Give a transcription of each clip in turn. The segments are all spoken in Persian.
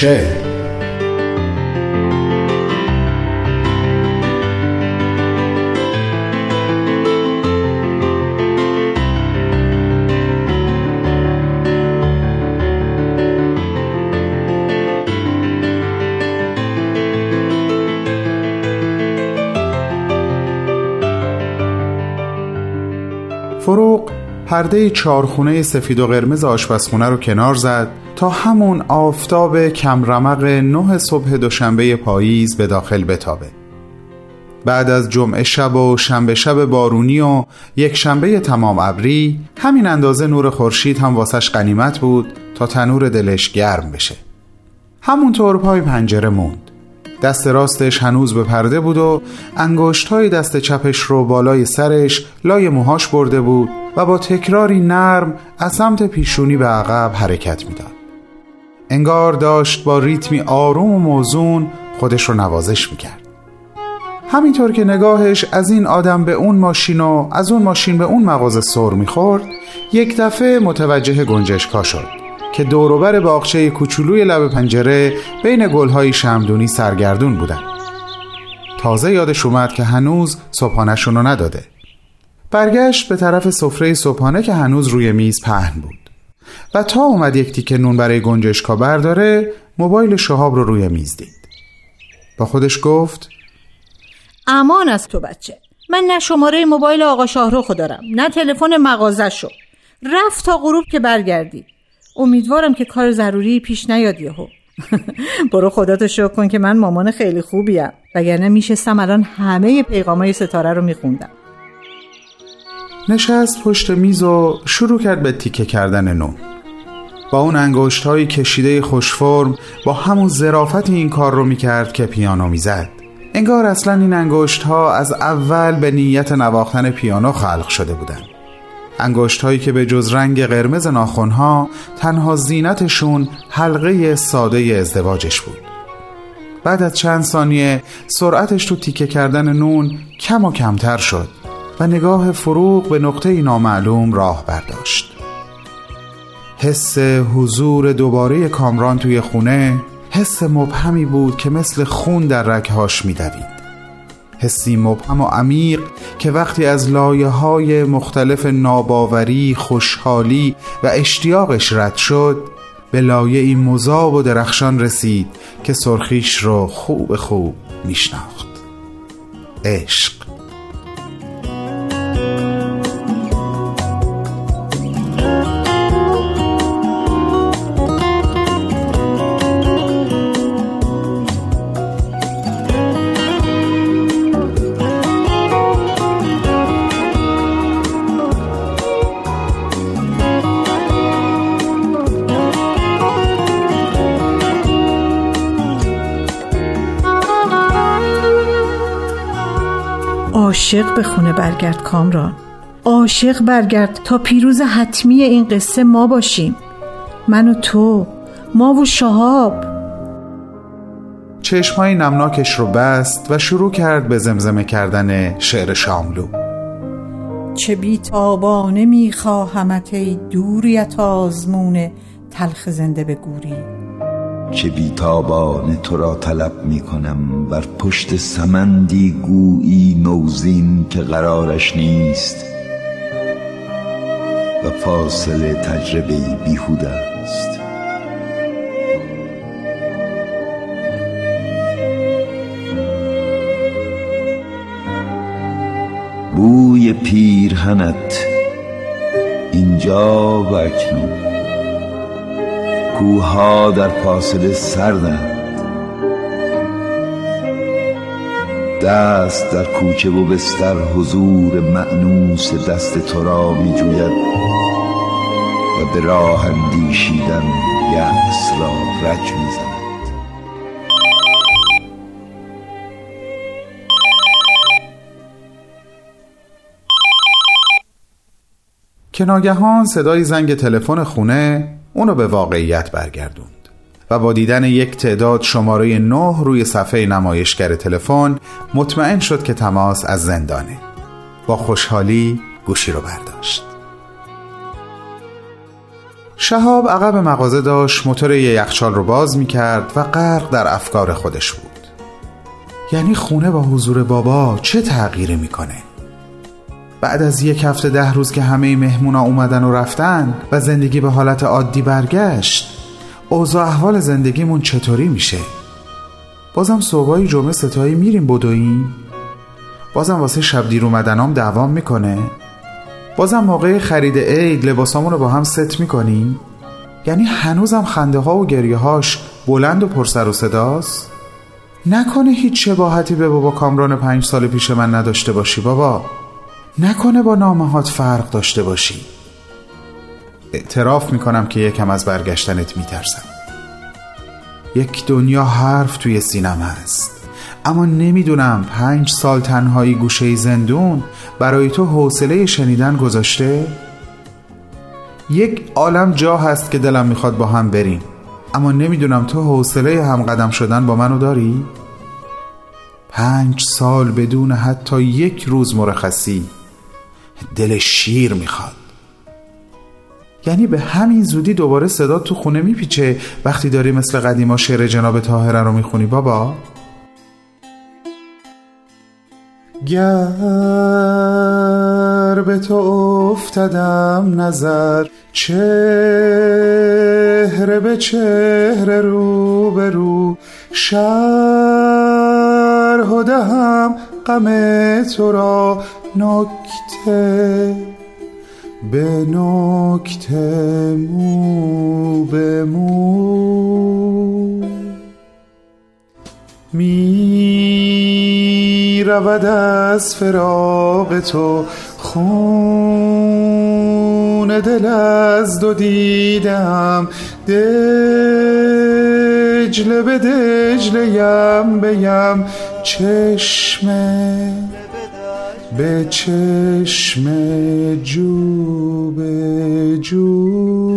میشه پرده چارخونه سفید و قرمز آشپزخونه رو کنار زد تا همون آفتاب کمرمق نه صبح دوشنبه پاییز به داخل بتابه. بعد از جمعه شب و شنبه شب بارونی و یک شنبه تمام ابری همین اندازه نور خورشید هم واسش قنیمت بود تا تنور دلش گرم بشه. همونطور پای پنجره موند. دست راستش هنوز به پرده بود و انگشت های دست چپش رو بالای سرش لای موهاش برده بود. و با تکراری نرم از سمت پیشونی به عقب حرکت می‌داد. انگار داشت با ریتمی آروم و موزون خودش رو نوازش می‌کرد. همینطور که نگاهش از این آدم به اون ماشین و از اون ماشین به اون مغازه سر می‌خورد یک دفعه متوجه گنجشکا شد که دوروبر باغچه کوچولوی لب پنجره بین گلهای شمدونی سرگردون بودن تازه یادش اومد که هنوز صبحانهشون رو نداده برگشت به طرف سفره صبحانه که هنوز روی میز پهن بود. و تا اومد یک تیکه نون برای گنجشکا برداره موبایل شهاب رو روی میز دید. با خودش گفت امان از تو بچه. من نه شماره موبایل آقا شاهرخ دارم نه تلفن مغازه شو رفت تا غروب که برگردی. امیدوارم که کار ضروری پیش نیاد یهو. برو خداتو شکر کن که من مامان خیلی خوبیم. وگرنه میشستم الان همه پیغامای ستاره رو میخوندم. نشست پشت میز و شروع کرد به تیکه کردن نون با اون انگشت های کشیده خوشفرم با همون ظرافت این کار رو می‌کرد که پیانو می‌زد. انگار اصلا این انگشت ها از اول به نیت نواختن پیانو خلق شده بودن. انگشت هایی که به جز رنگ قرمز ناخونها تنها زینتشون حلقه ساده ازدواجش بود. بعد از چند ثانیه سرعتش تو تیکه کردن نون کم و کمتر شد. و نگاه فروغ به نقطه نامعلوم راه برداشت. حس حضور دوباره کامران توی خونه حس مبهمی بود که مثل خون در رگهاش میدوید. حسی مبهم و عمیق که وقتی از لایه های مختلف ناباوری، خوشحالی و اشتیاقش رد شد به لایه این مذاب و درخشان رسید که سرخیش رو خوب خوب میشناخت. عشق. عاشق به خونه برگرد کامران. عاشق برگرد تا پیروز حتمی این قصه ما باشیم. من و تو ما و شهاب. چشمهای نمناکش رو بست و شروع کرد به زمزمه کردن شعر شاملو. چه بیتابانه میخواهمت ای دوریت آزمون تلخ زنده به گوری. که بیتابانه تو را طلب می کنم بر پشت سمندی گویی نوزین که قرارش نیست. و فاصله تجربه بیهوده است. بوی پیرهنت اینجا و اکنون. کوها در فاصله سردند. دست در کوچه و بستر حضور معنوس دست تو را می جوید و به راه اندیشیدن یأس را رج می زند که ناگهان صدای زنگ تلفن خونه اونو به واقعیت برگردوند و با دیدن یک تعداد شماره نه روی صفحه نمایشگر تلفن مطمئن شد که تماس از زندانه. با خوشحالی گوشی رو برداشت. شهاب عقب مغازه داشت موتور یخچال رو باز می‌کرد و غرق در افکار خودش بود. یعنی خونه با حضور بابا چه تغییری می‌کنه؟ بعد از یک هفته ده روز که همه مهمونا اومدن و رفتن و زندگی به حالت عادی برگشت اوضاع احوال زندگیمون چطوری میشه؟ بازم صبحای جمعه ستایی میریم بدویم بازم واسه شب دیر اومدنام دوام می‌کنه. بازم موقع خرید عید لباسامون رو با هم ست می‌کنیم. یعنی هنوزم خنده ها و گریه هاش بلند و پرسر و صداست؟ نکنه هیچ شباهتی به بابا کامران پنج سال پیش من نداشته باشی بابا. نکنه با نامهات فرق داشته باشی. اعتراف می‌کنم که یکم از برگشتنت میترسم. یک دنیا حرف توی سینم هست اما نمی‌دونم پنج سال تنهایی گوشه زندون برای تو حوصله شنیدن گذاشته؟ یک عالم جا هست که دلم می‌خواد با هم بریم. اما نمی‌دونم تو حوصله هم قدم شدن با منو داری؟ پنج سال بدون حتی یک روز مرخصی. دل شیر می‌خواد یعنی به همین زودی دوباره صدا تو خونه میپیچه وقتی داری مثل قدیما شعر جناب تاهره رو می‌خونی بابا؟ گر به تو افتدم نظر چهره به چهره رو به رو شرح دهم غم تو را نکته به نکته مو به مو. می رود از فراق تو خون دل از دو دیدم. دجله به دجله یم بیم چشمه به چشم جو به جو.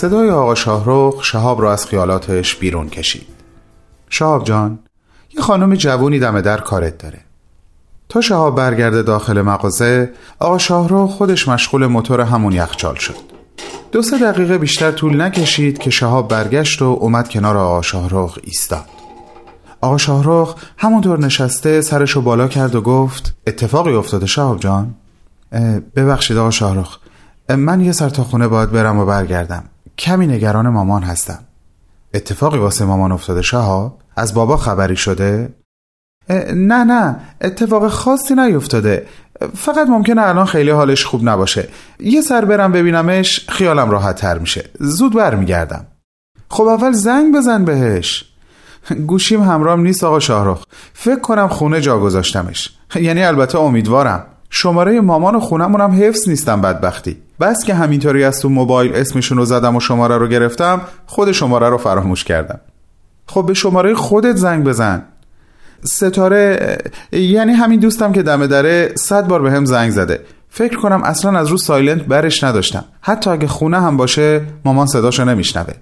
صدای آقا شاهرخ شهاب را از خیالاتش بیرون کشید. شهاب جان یه خانم جوونی دم در کارت داره. تا شهاب برگرده داخل مغازه آقا شاهرخ خودش مشغول موتور همون یخچال شد. دو سه دقیقه بیشتر طول نکشید که شهاب برگشت و اومد کنار آقا شاهرخ ایستاد. آقا شاهرخ همونطور نشسته سرشو بالا کرد و گفت اتفاقی افتاده شهاب جان؟ ببخشید آقا شاهرخ اه، من یه سر تا خونه باید برم و برگردم. کمی نگران مامان هستم. اتفاقی واسه مامان افتاده شهاب؟ از بابا خبری شده؟ نه نه اتفاق خاصی نیفتاده. فقط ممکنه الان خیلی حالش خوب نباشه. یه سر برم ببینمش خیالم راحت تر میشه. زود برمیگردم. خب اول زنگ بزن بهش. گوشیم همرام نیست آقا شاهرخ. فکر کنم خونه جا گذاشتمش. یعنی البته امیدوارم. شماره مامان و خونمون هم حفظ نیستم بدبختی. بس که همینطوری از تو موبایل اسمشون رو زدم و شماره رو گرفتم خود شماره رو فراموش کردم. خب به شماره خودت زنگ بزن. ستاره یعنی همین دوستم که دم دره صد بار به هم زنگ زده. فکر کنم اصلا از رو سایلنت برش نداشتم. حتی اگه خونه هم باشه مامان صداشو نمیشنوه.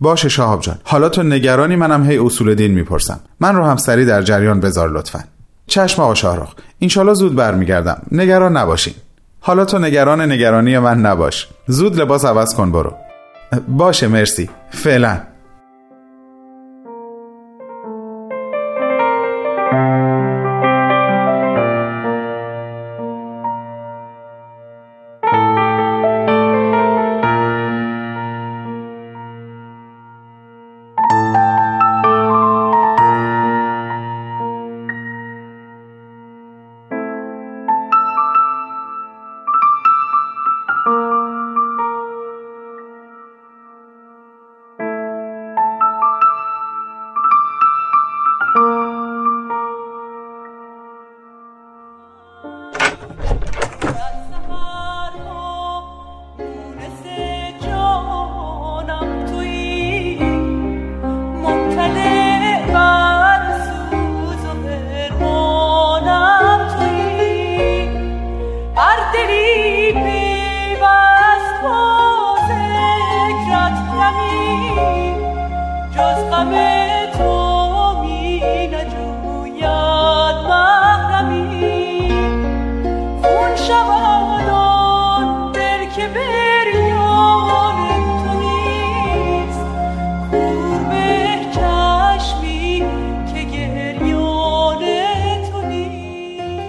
باشه شهاب جان. حالا تو نگرانی منم هی اصول دین می‌پرسم. من رو هم سری در جریان بذار لطفا. چشم آقا شاهرخ اینشالله زود برمیگردم. نگران نباشین. حالا تو نگران نگرانی من نباش. زود لباس عوض کن برو. باشه مرسی. فعلا.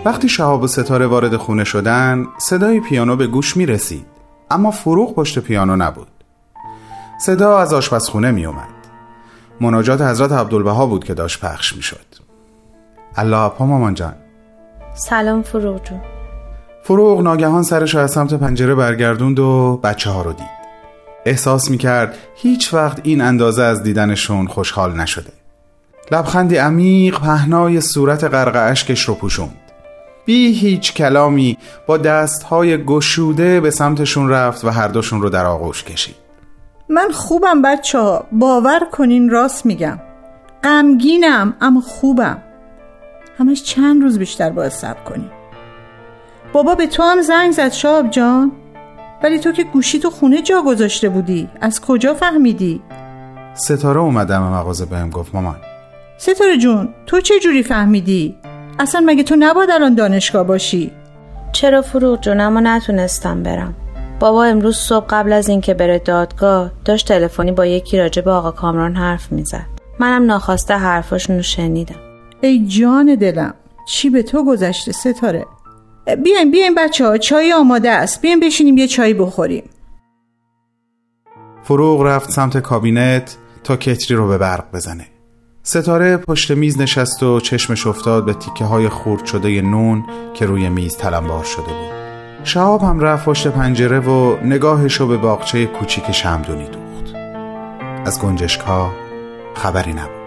وقتی شهاب و ستاره وارد خونه شدن صدای پیانو به گوش می رسید اما فروغ پشت پیانو نبود. صدا از آشپزخونه می اومد مناجات حضرت عبدالبها بود که داشت پخش می شد الله اپا مامان جان. سلام فروغ جون. فروغ ناگهان سرش از سمت پنجره برگردوند و بچه ها رو دید. احساس می کرد هیچ وقت این اندازه از دیدنشون خوشحال نشده. لبخندی عمیق پهنای صورت غرق اشکش رو پوشوند. بی هیچ کلامی با دستهای گشوده به سمتشون رفت و هر دوشون رو در آغوش کشید. من خوبم بچه ها. باور کنین راست میگم. غمگینم اما خوبم. همش چند روز بیشتر باید صبر کنیم بابا به تو هم زنگ زد شاب جان. ولی تو که گوشی تو خونه جا گذاشته بودی. از کجا فهمیدی؟ ستاره اومدم مغازه بهم گفت مامان. ستاره جون تو چه جوری فهمیدی؟ اصلا مگه تو نباید الان دانشگاه باشی؟ چرا فروغ جون؟ اما نتونستم برم. بابا امروز صبح قبل از اینکه بره دادگاه داشت تلفنی با یکی راجع به آقا کامران حرف می‌زد. منم ناخواسته حرفاشون رو شنیدم. ای جان دلم چی به تو گذشته ستاره؟ بیاین بیاین بچه ها چای آماده است. بیاین بشینیم یه چای بخوریم. فروغ رفت سمت کابینت تا کتری رو به برق بزنه. ستاره پشت میز نشست و چشمش افتاد به تیکه های خورد شده نون که روی میز تلمبار شده بود. شهاب هم رفت پشت پنجره و نگاهش رو به باغچه کوچیک شمدونی دوخت. از گنجشکا خبری نبود.